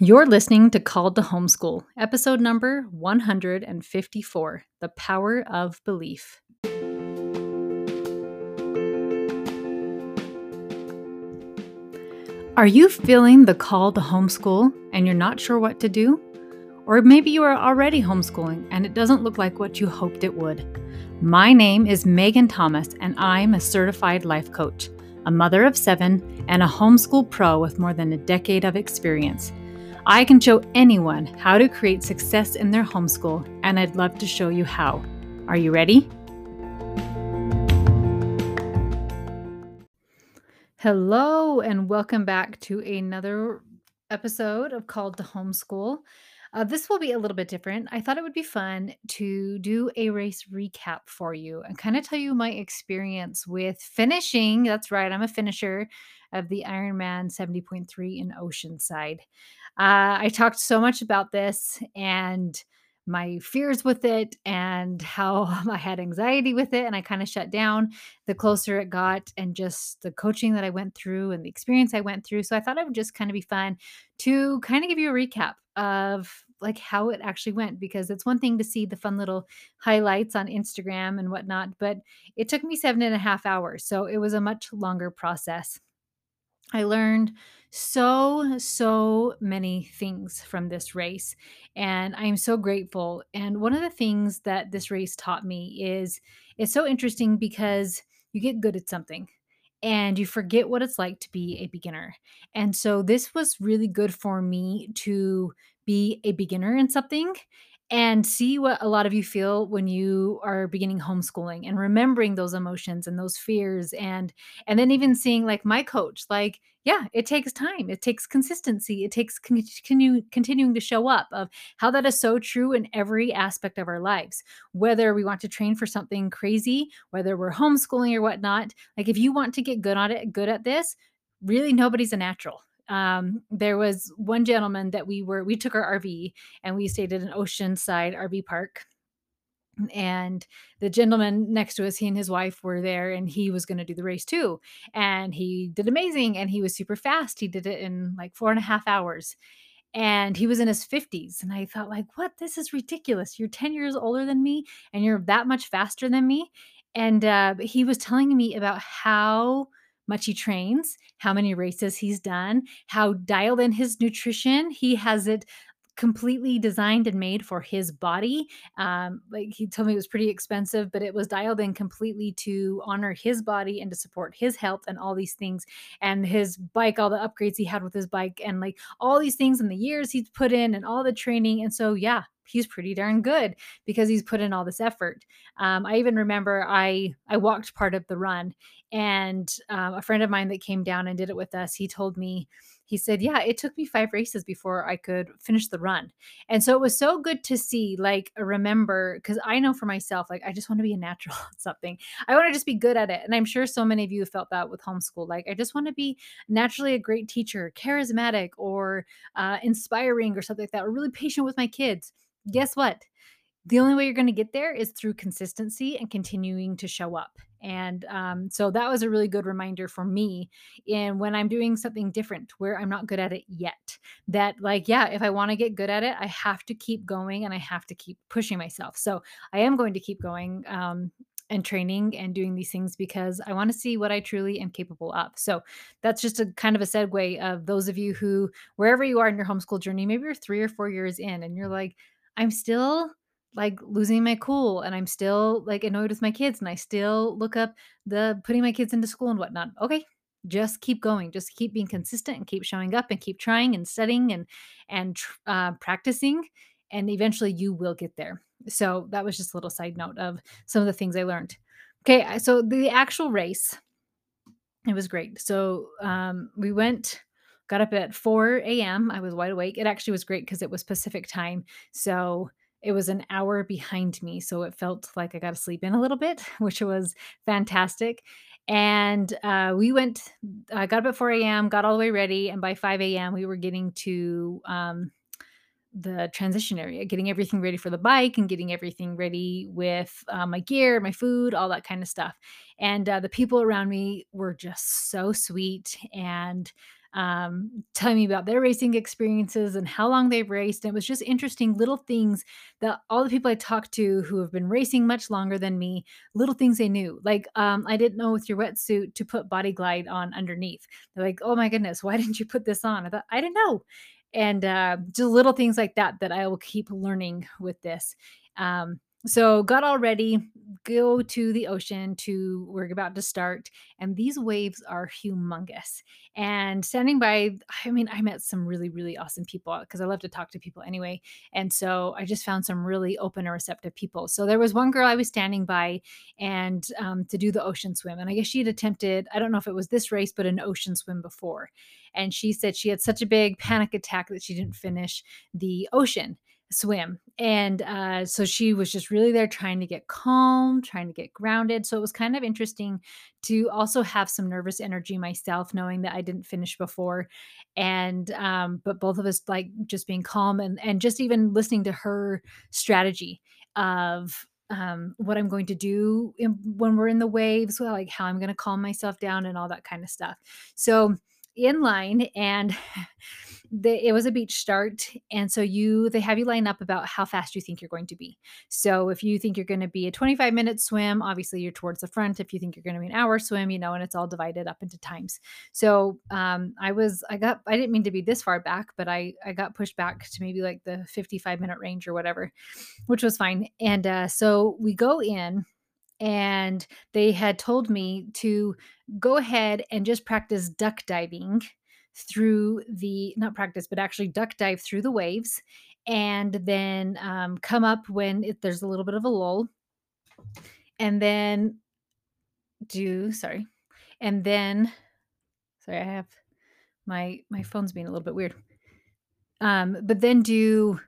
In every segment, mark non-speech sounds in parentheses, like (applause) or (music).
You're listening to Called to Homeschool, episode number 154 The Power of Belief. Are you feeling the call to homeschool and you're not sure what to do? Or maybe you are already homeschooling and it doesn't look like what you hoped it would. My name is Megan Thomas and I'm a certified life coach, a mother of seven, and a homeschool pro with more than a decade of experience. I can show anyone how to create success in their homeschool, and I'd love to show you how. Are you ready? Hello, and welcome back to another episode of Called to Homeschool. Uh, this will be a little bit different. I thought it would be fun to do a race recap for you and kind of tell you my experience with finishing. That's right, I'm a finisher of the Ironman 70.3 in Oceanside. Uh, I talked so much about this and my fears with it and how (laughs) I had anxiety with it. And I kind of shut down the closer it got and just the coaching that I went through and the experience I went through. So I thought it would just kind of be fun to kind of give you a recap of like how it actually went because it's one thing to see the fun little highlights on Instagram and whatnot, but it took me seven and a half hours. So it was a much longer process. I learned so, so many things from this race, and I'm so grateful. And one of the things that this race taught me is it's so interesting because you get good at something and you forget what it's like to be a beginner. And so this was really good for me to be a beginner in something and see what a lot of you feel when you are beginning homeschooling and remembering those emotions and those fears and and then even seeing like my coach like yeah it takes time it takes consistency it takes continue, continuing to show up of how that is so true in every aspect of our lives whether we want to train for something crazy whether we're homeschooling or whatnot like if you want to get good on it good at this really nobody's a natural um, there was one gentleman that we were we took our RV and we stayed at an oceanside RV park. And the gentleman next to us, he and his wife were there, and he was going to do the race too. And he did amazing, and he was super fast. He did it in like four and a half hours and he was in his 50s and i thought like what this is ridiculous you're 10 years older than me and you're that much faster than me and uh, he was telling me about how much he trains, how many races he's done, how dialed in his nutrition. He has it completely designed and made for his body. Um, like he told me it was pretty expensive, but it was dialed in completely to honor his body and to support his health and all these things. And his bike, all the upgrades he had with his bike, and like all these things in the years he's put in and all the training. And so, yeah, he's pretty darn good because he's put in all this effort. Um, I even remember I I walked part of the run, and um, a friend of mine that came down and did it with us, he told me he said, Yeah, it took me five races before I could finish the run. And so it was so good to see, like, remember, because I know for myself, like, I just want to be a natural (laughs) at something. I want to just be good at it. And I'm sure so many of you felt that with homeschool. Like, I just want to be naturally a great teacher, charismatic, or uh, inspiring, or something like that, or really patient with my kids guess what? The only way you're going to get there is through consistency and continuing to show up. And um, so that was a really good reminder for me in when I'm doing something different where I'm not good at it yet. That, like, yeah, if I want to get good at it, I have to keep going and I have to keep pushing myself. So I am going to keep going. Um, and training and doing these things because I want to see what I truly am capable of. So that's just a kind of a segue of those of you who, wherever you are in your homeschool journey, maybe you're three or four years in and you're like, I'm still like losing my cool and I'm still like annoyed with my kids and I still look up the putting my kids into school and whatnot. Okay, just keep going. Just keep being consistent and keep showing up and keep trying and studying and and uh, practicing, and eventually you will get there. So that was just a little side note of some of the things I learned. Okay, so the actual race, it was great. So um, we went got up at 4 a.m. I was wide awake. It actually was great because it was Pacific time. So it was an hour behind me. So it felt like I got to sleep in a little bit, (laughs) which was fantastic. And uh, we went, I got up at 4 a.m., got all the way ready. And by 5 a.m., we were getting to um, the transition area, getting everything ready for the bike and getting everything ready with uh, my gear, my food, all that kind of stuff. And uh, the people around me were just so sweet and um, telling me about their racing experiences and how long they've raced. And it was just interesting little things that all the people I talked to who have been racing much longer than me, little things they knew. Like, um, I didn't know with your wetsuit to put body glide on underneath. They're like, oh my goodness, why didn't you put this on? I thought, I didn't know. And uh, just little things like that that I will keep learning with this. Um, so got all ready, go to the ocean to we're about to start, and these waves are humongous. And standing by, I mean, I met some really, really awesome people because I love to talk to people anyway. And so I just found some really open and receptive people. So there was one girl I was standing by and um, to do the ocean swim. And I guess she had attempted, I don't know if it was this race, but an ocean swim before. And she said she had such a big panic attack that she didn't finish the ocean swim. And uh, so she was just really there trying to get calm, trying to get grounded. So it was kind of interesting to also have some nervous energy myself, knowing that I didn't finish before. And, um, but both of us like just being calm and, and just even listening to her strategy of, um, what I'm going to do in, when we're in the waves, well, like how I'm going to calm myself down and all that kind of stuff. So in line and (laughs) the, it was a beach start and so you they have you line up about how fast you think you're going to be. So if you think you're going to be a 25 minute swim obviously you're towards the front. If you think you're going to be an hour swim you know and it's all divided up into times. So um, i was i got i didn't mean to be this far back but i i got pushed back to maybe like the 55 minute range or whatever which was fine. And uh, so we go in and they had told me to go ahead and just practice duck diving through the not practice but actually duck dive through the waves and then um, come up when it, there's a little bit of a lull and then do sorry and then sorry i have my my phone's being a little bit weird um but then do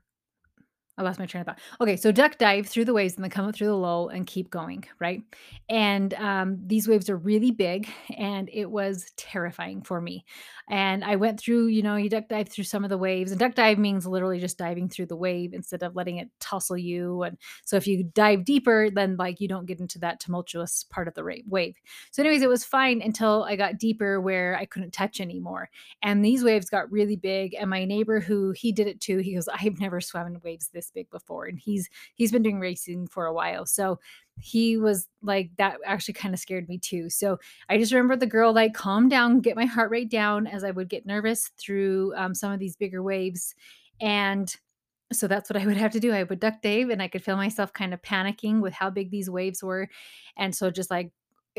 I lost my train of thought. Okay, so duck dive through the waves and then come up through the lull and keep going, right? And um, these waves are really big, and it was terrifying for me. And I went through, you know, you duck dive through some of the waves, and duck dive means literally just diving through the wave instead of letting it tussle you. And so if you dive deeper, then like you don't get into that tumultuous part of the wave. So, anyways, it was fine until I got deeper where I couldn't touch anymore. And these waves got really big. And my neighbor, who he did it too, he goes, I've never swum in waves this big before and he's he's been doing racing for a while so he was like that actually kind of scared me too so i just remember the girl like calm down get my heart rate down as i would get nervous through um, some of these bigger waves and so that's what I would have to do. I would duck dive and I could feel myself kind of panicking with how big these waves were. And so just like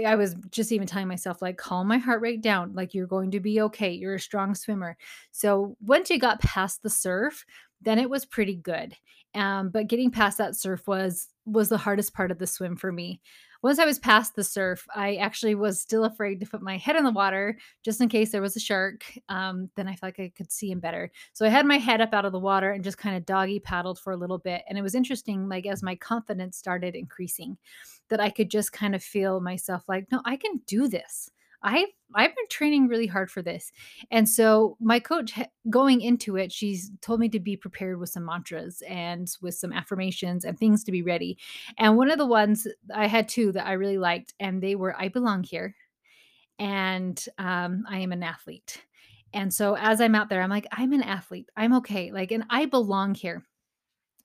I was just even telling myself, like, calm my heart rate down. Like, you're going to be okay. You're a strong swimmer. So once you got past the surf, then it was pretty good. Um, but getting past that surf was was the hardest part of the swim for me. Once I was past the surf, I actually was still afraid to put my head in the water just in case there was a shark. Um, then I felt like I could see him better. So I had my head up out of the water and just kind of doggy paddled for a little bit. And it was interesting, like as my confidence started increasing, that I could just kind of feel myself like, no, I can do this. I've I've been training really hard for this. And so my coach going into it, she's told me to be prepared with some mantras and with some affirmations and things to be ready. And one of the ones I had two that I really liked and they were I belong here and um, I am an athlete. And so as I'm out there, I'm like, I'm an athlete. I'm okay. Like, and I belong here.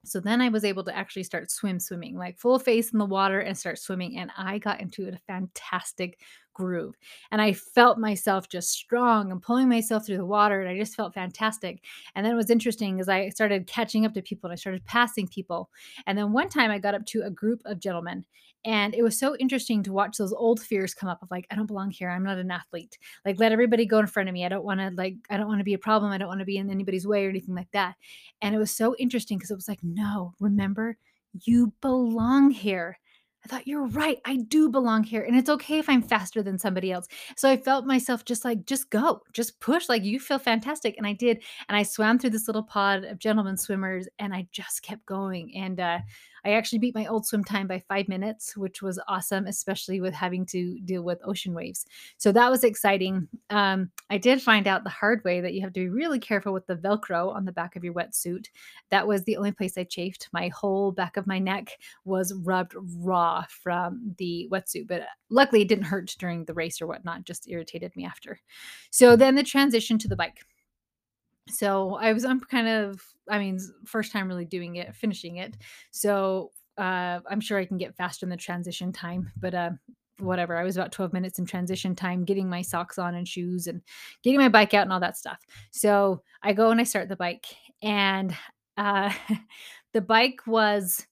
So then I was able to actually start swim swimming, like full face in the water and start swimming. And I got into a fantastic groove. And I felt myself just strong and pulling myself through the water. And I just felt fantastic. And then it was interesting as I started catching up to people and I started passing people. And then one time I got up to a group of gentlemen and it was so interesting to watch those old fears come up of like, I don't belong here. I'm not an athlete. Like, let everybody go in front of me. I don't want to, like, I don't want to be a problem. I don't want to be in anybody's way or anything like that. And it was so interesting because it was like, no, remember, you belong here. I thought, you're right. I do belong here. And it's okay if I'm faster than somebody else. So I felt myself just like, just go, just push. Like, you feel fantastic. And I did. And I swam through this little pod of gentlemen swimmers and I just kept going. And uh, I actually beat my old swim time by five minutes, which was awesome, especially with having to deal with ocean waves. So that was exciting. Um, I did find out the hard way that you have to be really careful with the Velcro on the back of your wetsuit. That was the only place I chafed. My whole back of my neck was rubbed raw from the wetsuit, but luckily it didn't hurt during the race or whatnot, just irritated me after. So then the transition to the bike. So I was I'm kind of I mean first time really doing it, finishing it. So uh, I'm sure I can get faster in the transition time, but uh, whatever. I was about 12 minutes in transition time, getting my socks on and shoes and getting my bike out and all that stuff. So I go and I start the bike, and uh, (laughs) the bike was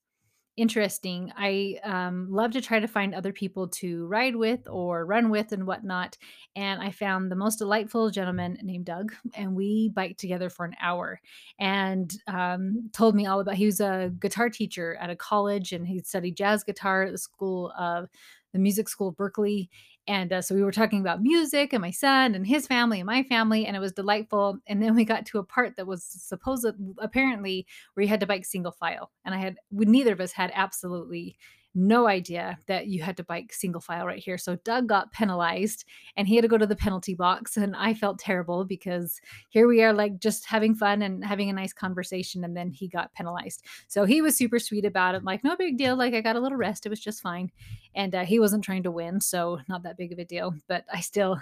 interesting. I um, love to try to find other people to ride with or run with and whatnot. And I found the most delightful gentleman named Doug, and we biked together for an hour and um, told me all about. He was a guitar teacher at a college, and he studied jazz guitar at the school of the music school of Berklee. And uh, so we were talking about music and my son and his family and my family, and it was delightful. And then we got to a part that was supposed apparently where you had to bike single file, and I had we, neither of us had absolutely no idea that you had to bike single file right here. So Doug got penalized and he had to go to the penalty box. And I felt terrible because here we are, like just having fun and having a nice conversation. And then he got penalized. So he was super sweet about it. Like, no big deal. Like, I got a little rest. It was just fine. And uh, he wasn't trying to win. So not that big of a deal. But I still,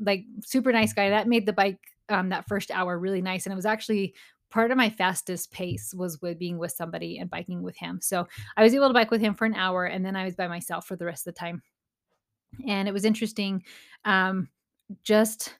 like, super nice guy. That made the bike um, that first hour really nice. And it was actually part of my fastest pace was with being with somebody and biking with him. So I was able to bike with him for an hour and then I was by myself for the rest of the time. And it was interesting. Um, just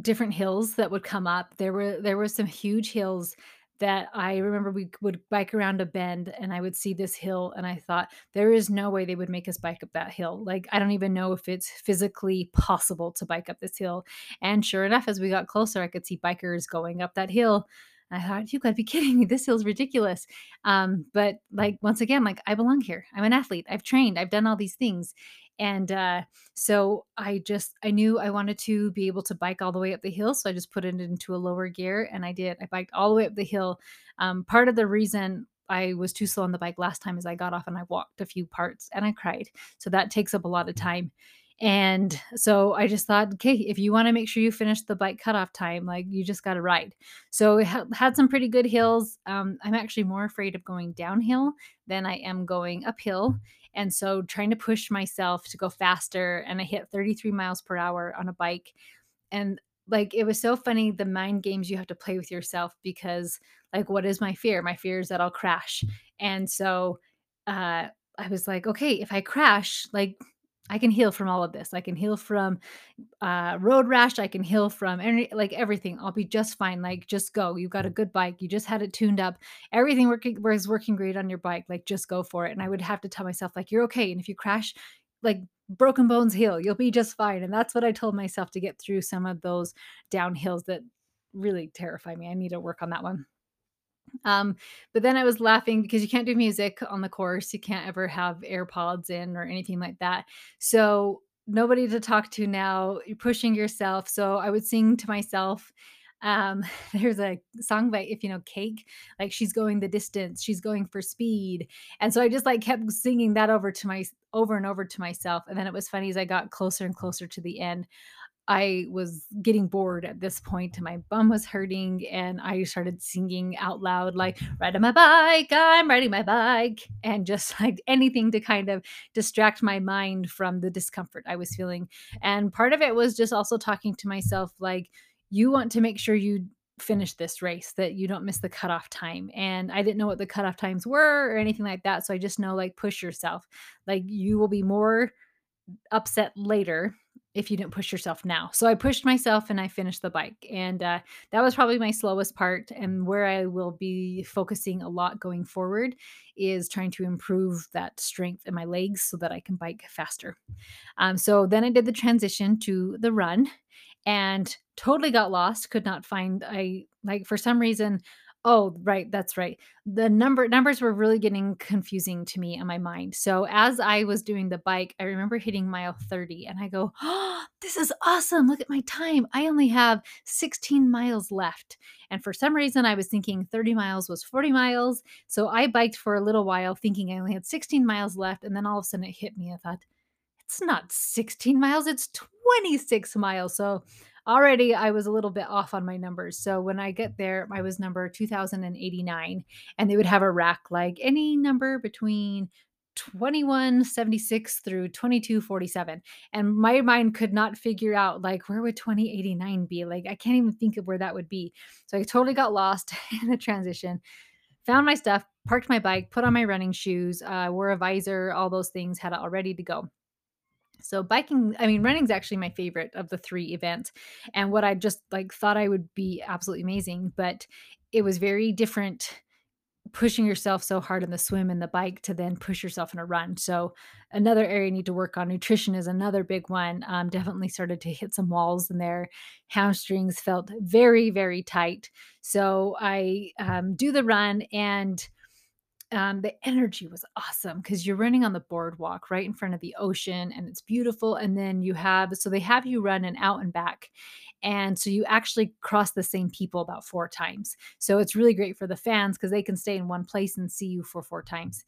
different hills that would come up. There were there were some huge hills that I remember we would bike around a bend and I would see this hill and I thought there is no way they would make us bike up that hill. Like I don't even know if it's physically possible to bike up this hill. And sure enough as we got closer I could see bikers going up that hill. I thought you gotta be (laughs) kidding me. This hill's ridiculous. Um, but like once again, like I belong here. I'm an athlete. I've trained. I've done all these things and uh, so i just i knew i wanted to be able to bike all the way up the hill so i just put it into a lower gear and i did i biked all the way up the hill um, part of the reason I was too slow on the bike last time is I got off and I walked a few parts and I cried. So that takes up a lot of time. And so I just thought, okay, if you want to make sure you finish the bike cutoff time, like you just got to ride. So it ha- had some pretty good hills. Um, I'm actually more afraid of going downhill than I am going uphill. And so trying to push myself to go faster and I hit 33 miles per hour on a bike. And like it was so funny the mind games you have to play with yourself because like what is my fear? My fear is that I'll crash. And so uh I was like, okay, if I crash, like I can heal from all of this. I can heal from uh, road rash. I can heal from any, like everything. I'll be just fine. Like just go. You've got a good bike. You just had it tuned up. Everything working was working great on your bike. Like just go for it. And I would have to tell myself like you're okay. And if you crash, like broken bones heal. You'll be just fine. And that's what I told myself to get through some of those downhills that really terrify me. I need to work on that one. Um, but then I was laughing because you can't do music on the course. You can't ever have AirPods in or anything like that. So nobody to talk to now. You're pushing yourself. So I would sing to myself. Um, (laughs) there's a song by if you know Cake, like she's going the distance, she's going for speed. And so I just like kept singing that over to my over and over to myself. And then it was funny as I got closer and closer to the end. I was getting bored at this point and my bum was hurting and I started singing out loud like riding my bike, I'm riding my bike and just (laughs) like anything to kind of distract my mind from the discomfort I was feeling. And part of it was just also talking to myself like you want to make sure you finish this race that you don't miss the cutoff time and i didn't know what the cutoff times were or anything like that so i just know like push yourself like you will be more upset later if you didn't push yourself now. So I pushed myself and I finished the bike. And uh, that was probably my slowest part. And where I will be focusing a lot going forward is trying to improve that strength in my legs so that I can bike faster. Um, so then I did the transition to the run and totally got lost, could not find, I like for some reason, Oh, right, that's right. The number numbers were really getting confusing to me in my mind. So as I was doing the bike, I remember hitting mile 30 and I go, "Oh, this is awesome. Look at my time. I only have 16 miles left." And for some reason I was thinking 30 miles was 40 miles. So I biked for a little while thinking I only had 16 miles left and then all of a sudden it hit me. I thought, it's not 16 miles, it's 26 miles. So already I was a little bit off on my numbers. So when I get there, I was number 2089, and they would have a rack like any number between 2176 through 2247 and my mind could not figure out like where would 2089 be like i can't even think of where that would be so i totally got lost (laughs) in the transition found my stuff parked my bike put on my running shoes uh, wore a visor all those things had it all ready to go so biking, I mean, running's actually my favorite of the 3 events, and what I just, like, thought I would be absolutely amazing, but it was very different pushing yourself so hard in the swim and the bike to then push yourself in a run. So another area you need to work on. Nutrition is another big one. Um, definitely started to hit some walls in there. Hamstrings felt very, very tight. So I um, do the run and um, the energy was awesome because you're running on the boardwalk right in front of the ocean and it's beautiful. And then you have, so they have you run an out and back. And so you actually cross the same people about four times. So it's really great for the fans because they can stay in one place and see you for four times.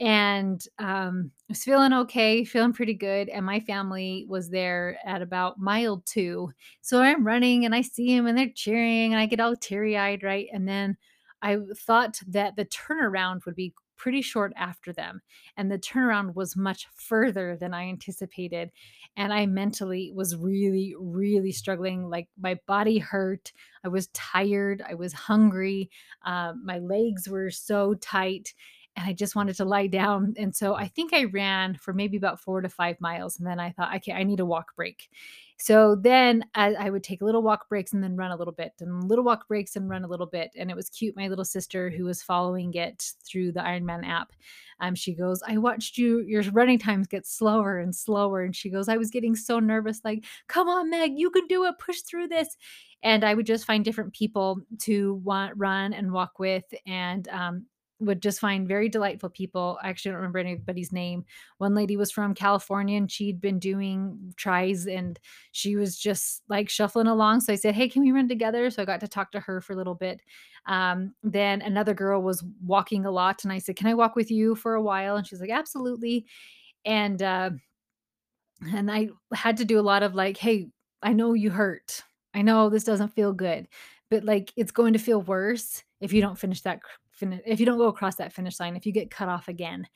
And um, I was feeling okay, feeling pretty good. And my family was there at about mile two. So I'm running and I see them and they're cheering and I get all teary eyed, right? And then I thought that the turnaround would be pretty short after them. And the turnaround was much further than I anticipated. And I mentally was really, really struggling. Like my body hurt. I was tired. I was hungry. Uh, my legs were so tight. And I just wanted to lie down. And so I think I ran for maybe about four to five miles. And then I thought, okay, I need a walk break. So then I, I, would take little walk breaks and then run a little bit, and little walk breaks and run a little bit. And it was cute. My little sister, who was following it through the Ironman app, um, she goes, "I watched you. Your running times get slower and slower." And she goes, "I was getting so nervous. Like, come on, Meg, you can do it. Push through this." And I would just find different people to want run and walk with, and um, would just find very delightful people. I actually don't remember anybody's name. One lady was from California and she'd been doing tries and she was just like shuffling along. So I said, Hey, can we run together? So I got to talk to her for a little bit. Um, then another girl was walking a lot and I said, Can I walk with you for a while? And she's like, Absolutely. And uh, and I had to do a lot of like, Hey, I know you hurt. I know this doesn't feel good, but like it's going to feel worse if you don't finish that finish if you don't go across that finish line, if you get cut off again.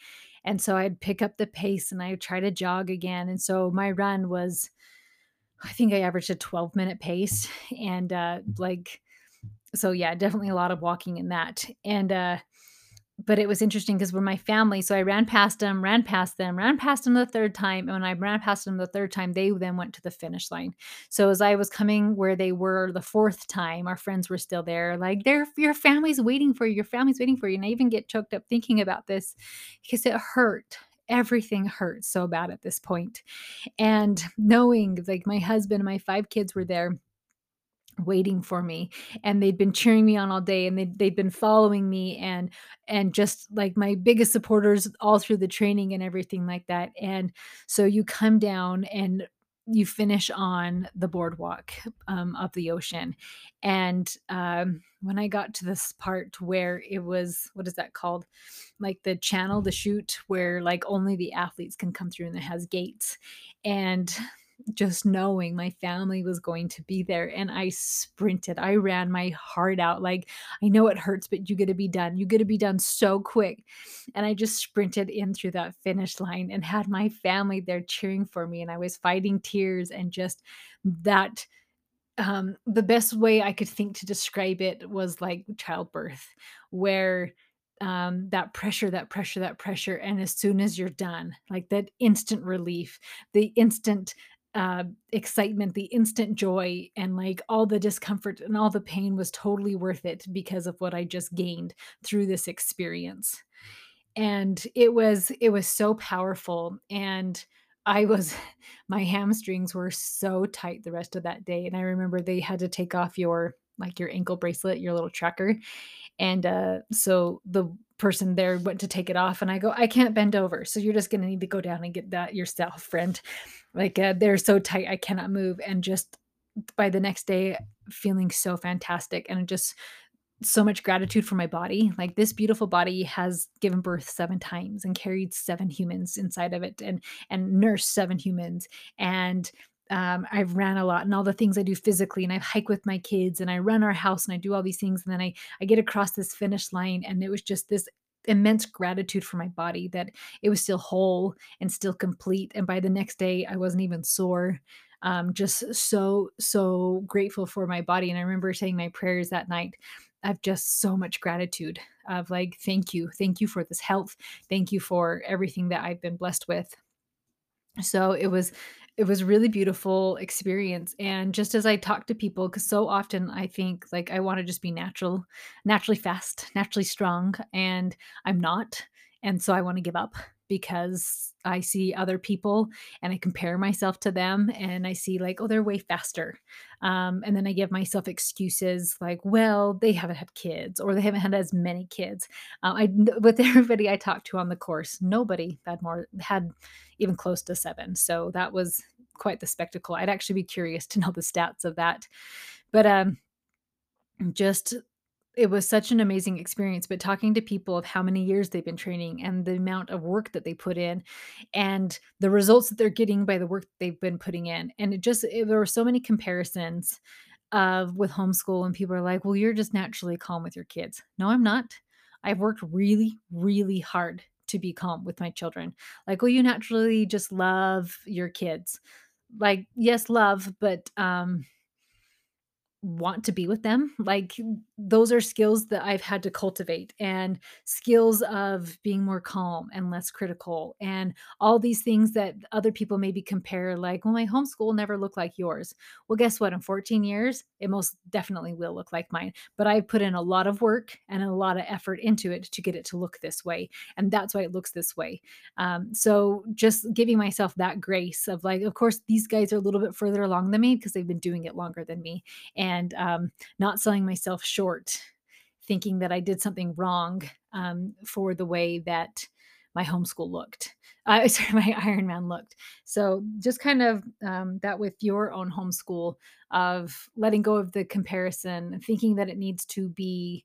And so I'd pick up the pace and I would try to jog again. And so my run was, I think I averaged a 12 minute pace. And uh, like, so yeah, definitely a lot of walking in that. And uh, but it was interesting because we're my family, so I ran past them, ran past them, ran past them the third time. And when I ran past them the third time, they then went to the finish line. So as I was coming where they were the fourth time, our friends were still there. Like, their your family's waiting for you. Your family's waiting for you. And I even get choked up thinking about this because it hurt everything hurt so bad at this point. And knowing like my husband and my five kids were there waiting for me and they'd been cheering me on all day and they'd, they'd been following me and and just like my biggest supporters all through the training and everything like that and so you come down and you finish on the boardwalk um, of the ocean and um, when i got to this part where it was what is that called? Like the channel the chute where like only the athletes can come through and it has gates and just knowing my family was going to be there and I sprinted. I ran my heart out like I know it hurts but you got to be done. You got to be done so quick. And I just sprinted in through that finish line and had my family there cheering for me and I was fighting tears and just that um the best way I could think to describe it was like childbirth where um, that pressure, that pressure, that pressure. And as soon as you're done, like that instant relief, the instant uh, excitement, the instant joy, and like all the discomfort and all the pain was totally worth it because of what I just gained through this experience. And it was it was so powerful and I was (laughs) my hamstrings were so tight the rest of that day and I remember they had to take off your like your ankle bracelet, your little tracker. And uh, so the person there went to take it off, and I go, I can't bend over. So you're just going to need to go down and get that yourself, friend. Like uh, they're so tight, I cannot move. And just by the next day, feeling so fantastic and just so much gratitude for my body. Like this beautiful body has given birth seven times and carried seven humans inside of it and and nursed seven humans and um, I've ran a lot and all the things I do physically, and I hike with my kids, and I run our house, and I do all these things, and then I I get across this finish line, and it was just this immense gratitude for my body that it was still whole and still complete, and by the next day I wasn't even sore. Um, just so so grateful for my body, and I remember saying my prayers that night of just so much gratitude of like thank you. Thank you for this health. Thank you for everything that i've been blessed with. So it was it was really beautiful experience. And just as i talk to people because so often i think like i want to just be natural naturally fast naturally strong and i'm not and so i want to give up because i see other people and i compare myself to them and i see like oh they're way faster um, and then i give myself excuses like well they haven't had kids or they haven't had as many kids uh, i (laughs) with everybody i talked to on the course nobody had more had even close to seven. So that was quite the spectacle. I'd actually be curious to know the stats of that. But um, just it was such an amazing experience but talking to people of how many years they've been training and the amount of work that they put in and the results that they're getting by the work they've been putting in and it just it, there were so many comparisons of with homeschool and people are like well you're just naturally calm with your kids no i'm not i've worked really really hard to be calm with my children. Like, well, you naturally just love your kids. Like, yes, love, but um want to be with them. Like those are skills that I've had to cultivate and skills of being more calm and less critical and all these things that other people maybe compare like, well, my homeschool never looked like yours. Well, guess what? In 14 years, it most definitely will look like mine. But I've put in a lot of work and a lot of effort into it to get it to look this way. And that's why it looks this way. Um, so just giving myself that grace of like, of course, these guys are a little bit further along than me because they've been doing it longer than me. And and um, not selling myself short, thinking that I did something wrong um, for the way that my homeschool looked. Uh, (laughs) sorry, my Ironman looked. So just kind of um, that with your own homeschool of letting go of the comparison, thinking that it needs to be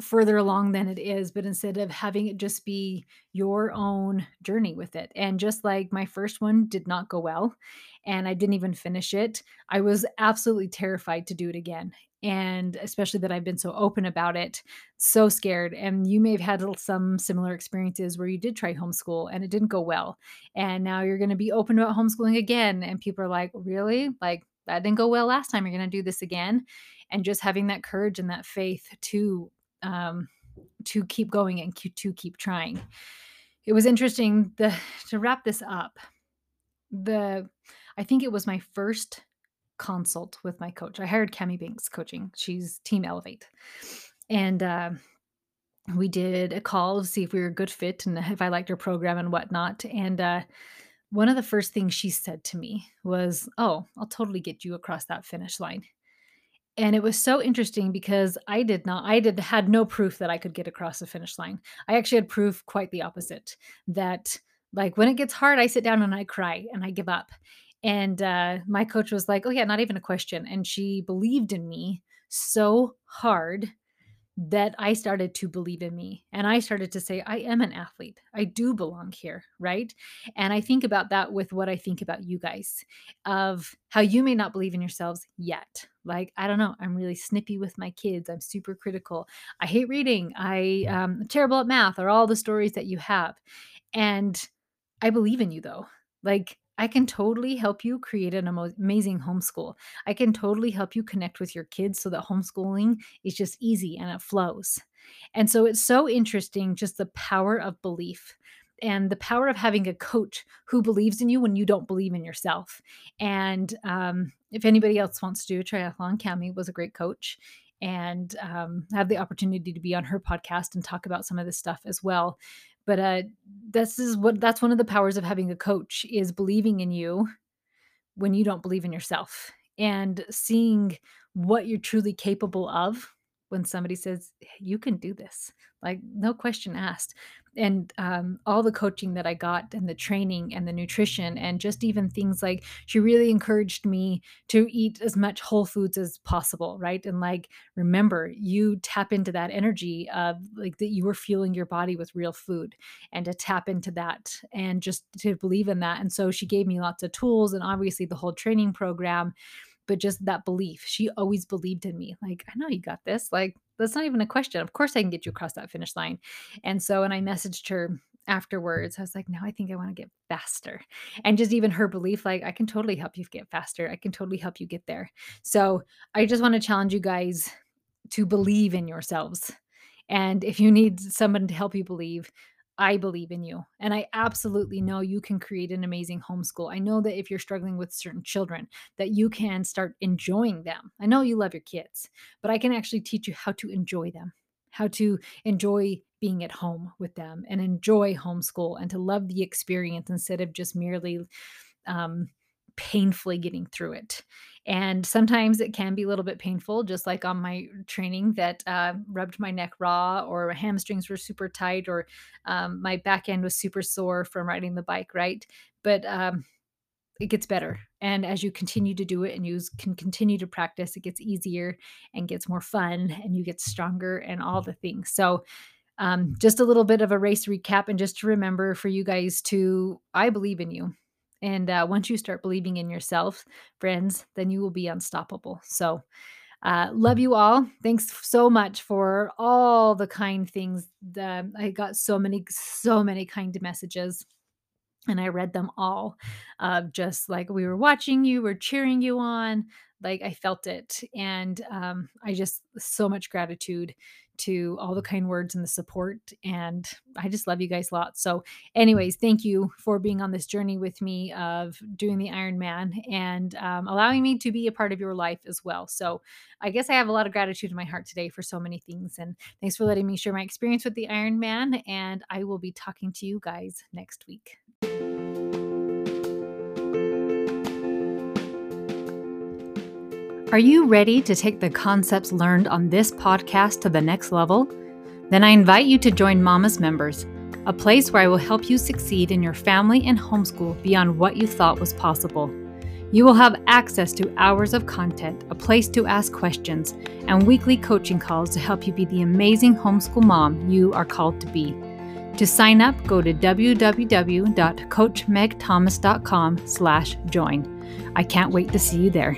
further along than it is, but instead of having it just be your own journey with it. And just like my first one did not go well and I didn't even finish it, I was absolutely terrified to do it again. And especially that I've been so open about it, so scared. And you may have had some similar experiences where you did try homeschool and it didn't go well. And now you're going to be open about homeschooling again. And people are like, really? Like, that didn't go well last time. You're going to do this again. And just having that courage and that faith to um, to keep going and to keep trying. It was interesting the, to wrap this up. The I think it was my first consult with my coach. I hired Cami Binks coaching. She's Team Elevate, and uh, we did a call to see if we were a good fit and if I liked her program and whatnot. And uh, one of the first things she said to me was, "Oh, I'll totally get you across that finish line." And it was so interesting because I did not I did had no proof that I could get across the finish line. I actually had proof quite the opposite that like when it gets hard I sit down and I cry and I give up. And uh my coach was like, "Oh yeah, not even a question." And she believed in me so hard that I started to believe in me and I started to say, I am an athlete. I do belong here. Right. And I think about that with what I think about you guys of how you may not believe in yourselves yet. Like, I don't know, I'm really snippy with my kids. I'm super critical. I hate reading. I, um, am terrible at math or all the stories that you have. And I believe in you though. Like, I can totally help you create an amazing homeschool. I can totally help you connect with your kids so that homeschooling is just easy and it flows. And so it's so interesting just the power of belief and the power of having a coach who believes in you when you don't believe in yourself. And um, if anybody else wants to do a triathlon, Cami was a great coach and um, have the opportunity to be on her podcast and talk about some of this stuff as well but uh this is what that's one of the powers of having a coach is believing in you when you don't believe in yourself and seeing what you're truly capable of when somebody says you can do this. Like no question asked and um, all the coaching that i got and the training and the nutrition and just even things like she really encouraged me to eat as much whole foods as possible right and like remember you tap into that energy of like that you were fueling your body with real food and to tap into that and just to believe in that and so she gave me lots of tools and obviously the whole training program but just that belief. She always believed in me. Like, I know you got this. Like, that's not even a question. Of course, I can get you across that finish line. And so, and I messaged her afterwards. I was like, now I think I want to get faster. And just even her belief, like, I can totally help you get faster. I can totally help you get there. So, I just want to challenge you guys to believe in yourselves. And if you need someone to help you believe, I believe in you. And I absolutely know you can create an amazing homeschool. I know that if you're struggling with certain children, that you can start enjoying them. I know you love your kids, but I can actually teach you how to enjoy them, how to enjoy being at home with them and enjoy homeschool and to love the experience instead of just merely um, painfully getting through it. And sometimes it can be a little bit painful, just like on my training that uh, rubbed my neck raw, or hamstrings were super tight, or um, my back end was super sore from riding the bike, right? But um, it gets better. And as you continue to do it and you can continue to practice, it gets easier and gets more fun and you get stronger and all the things. So, um, just a little bit of a race recap and just to remember for you guys to, I believe in you. And uh, once you start believing in yourself, friends, then you will be unstoppable. So, uh, love you all. Thanks so much for all the kind things. That I got so many, so many kind messages and I read them all. Uh, just like we were watching you, we're cheering you on. Like I felt it. And um, I just, so much gratitude to all the kind words and the support. And I just love you guys a lot. So, anyways, thank you for being on this journey with me of doing the Ironman and um, allowing me to be a part of your life as well. So, I guess I have a lot of gratitude in my heart today for so many things. And thanks for letting me share my experience with the Ironman. And I will be talking to you guys next week. Are you ready to take the concepts learned on this podcast to the next level? Then I invite you to join Mama's Members, a place where I will help you succeed in your family and homeschool beyond what you thought was possible. You will have access to hours of content, a place to ask questions, and weekly coaching calls to help you be the amazing homeschool mom you are called to be. To sign up, go to www.coachmegthomas.com slash join. I can't wait to see you there.